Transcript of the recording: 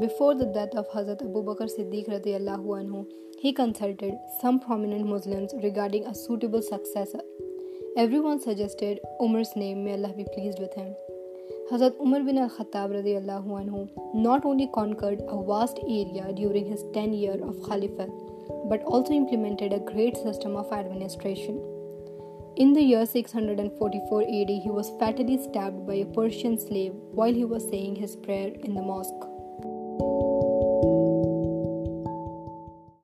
Before the death of Hazrat Abu Bakr Siddiq radiallahu anhu, he consulted some prominent Muslims regarding a suitable successor. Everyone suggested Umar's name, may Allah be pleased with him. Hazrat Umar bin al-Khattab radiallahu anhu not only conquered a vast area during his 10 year of Caliphate, but also implemented a great system of administration. In the year 644 AD, he was fatally stabbed by a Persian slave while he was saying his prayer in the mosque.